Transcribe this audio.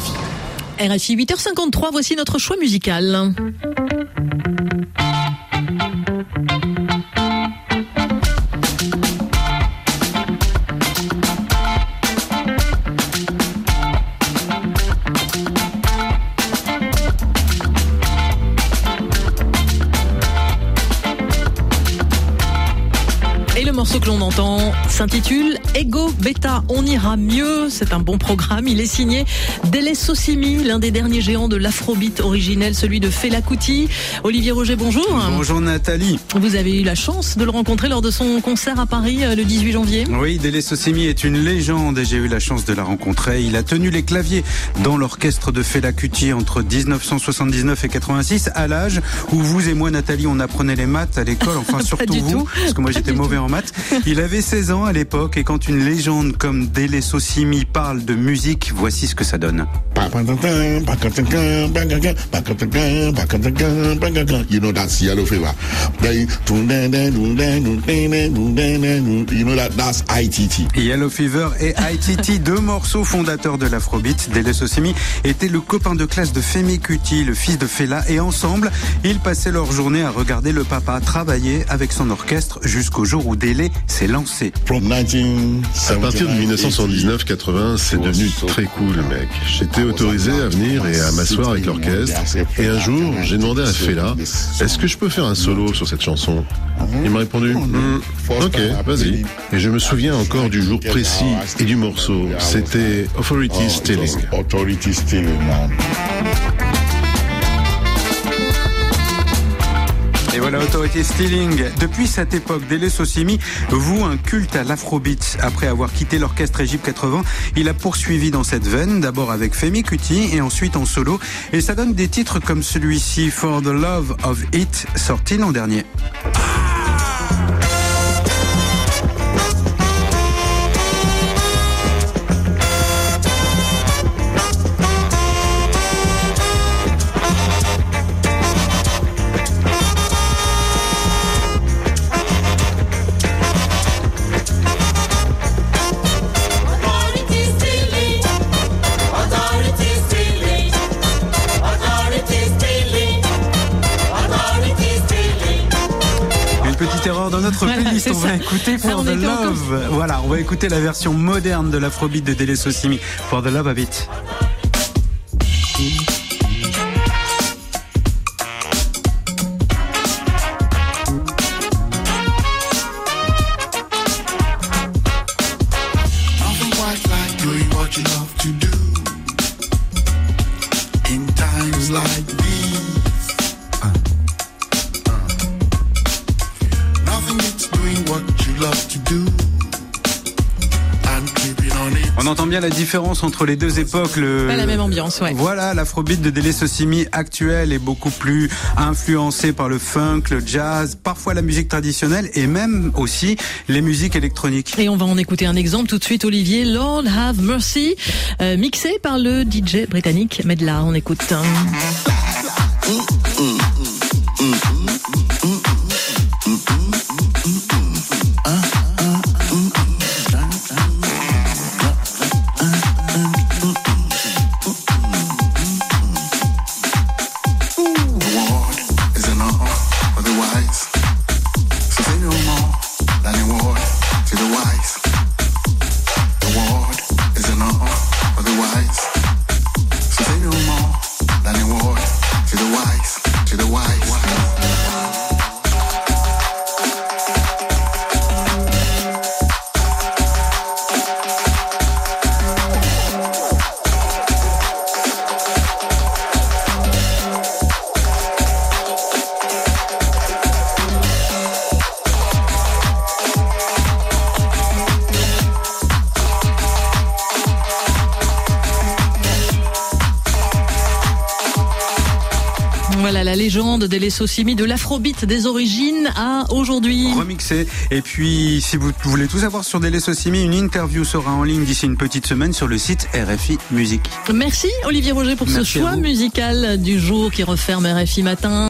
RFI. RFI 8h53, voici notre choix musical. Morceau que l'on entend s'intitule Ego Beta, on ira mieux. C'est un bon programme. Il est signé Dele Sosimi, l'un des derniers géants de l'afrobeat originel, celui de Fela Kuti. Olivier Roger, bonjour. Bonjour Nathalie. Vous avez eu la chance de le rencontrer lors de son concert à Paris euh, le 18 janvier. Oui, Dele Sosimi est une légende et j'ai eu la chance de la rencontrer. Il a tenu les claviers dans l'orchestre de Fela Kuti entre 1979 et 86, à l'âge où vous et moi, Nathalie, on apprenait les maths à l'école, enfin surtout vous, tout. parce que moi j'étais mauvais tout. en maths. Il avait 16 ans à l'époque et quand une légende comme Dele Sosimi parle de musique, voici ce que ça donne. You know that's yellow fever. You know that that's ITT. Yellow Fever et ITT, deux morceaux fondateurs de l'Afrobeat. Dele Sosimi était le copain de classe de Femi Kuti, le fils de Fela, et ensemble, ils passaient leur journée à regarder le papa travailler avec son orchestre jusqu'au jour où Dele s'est lancé. From 1979, À partir de 1979-80, c'est devenu très cool, mec. J'étais autorisé à venir et à m'asseoir avec l'orchestre. Et un jour, j'ai demandé à Fela, est-ce que je peux faire un solo sur cette chanson? Il m'a répondu, Hmm, ok, vas-y. Et je me souviens encore du jour précis et du morceau. C'était Authority Stealing. Voilà, Autorité Stealing. Depuis cette époque, Dele Sosimi voue un culte à l'afrobeat. Après avoir quitté l'orchestre Égypte 80, il a poursuivi dans cette veine, d'abord avec Femi Kuti et ensuite en solo. Et ça donne des titres comme celui-ci, For the Love of It, sorti l'an dernier. Dans notre Voilà, playlist. On va écouter For the Love. Voilà, on va écouter la version moderne de l'afrobeat de Dele Sosimi. For the Love of It. Nothing quite like on entend bien la différence entre les deux époques. Le... Pas la même ambiance, ouais. Voilà, l'afrobeat de Dele Sosimi actuel est beaucoup plus influencé par le funk, le jazz, parfois la musique traditionnelle et même aussi les musiques électroniques. Et on va en écouter un exemple tout de suite, Olivier. Lord Have Mercy, euh, mixé par le DJ britannique Medla. On écoute. hein. Voilà la légende d'Ele Sosimi de l'afrobeat des origines à aujourd'hui. Remixé. Et puis, si vous voulez tout savoir sur Dele Sosimi, une interview sera en ligne d'ici une petite semaine sur le site RFI Musique. Merci Olivier Roger pour Merci ce choix musical du jour qui referme RFI Matin.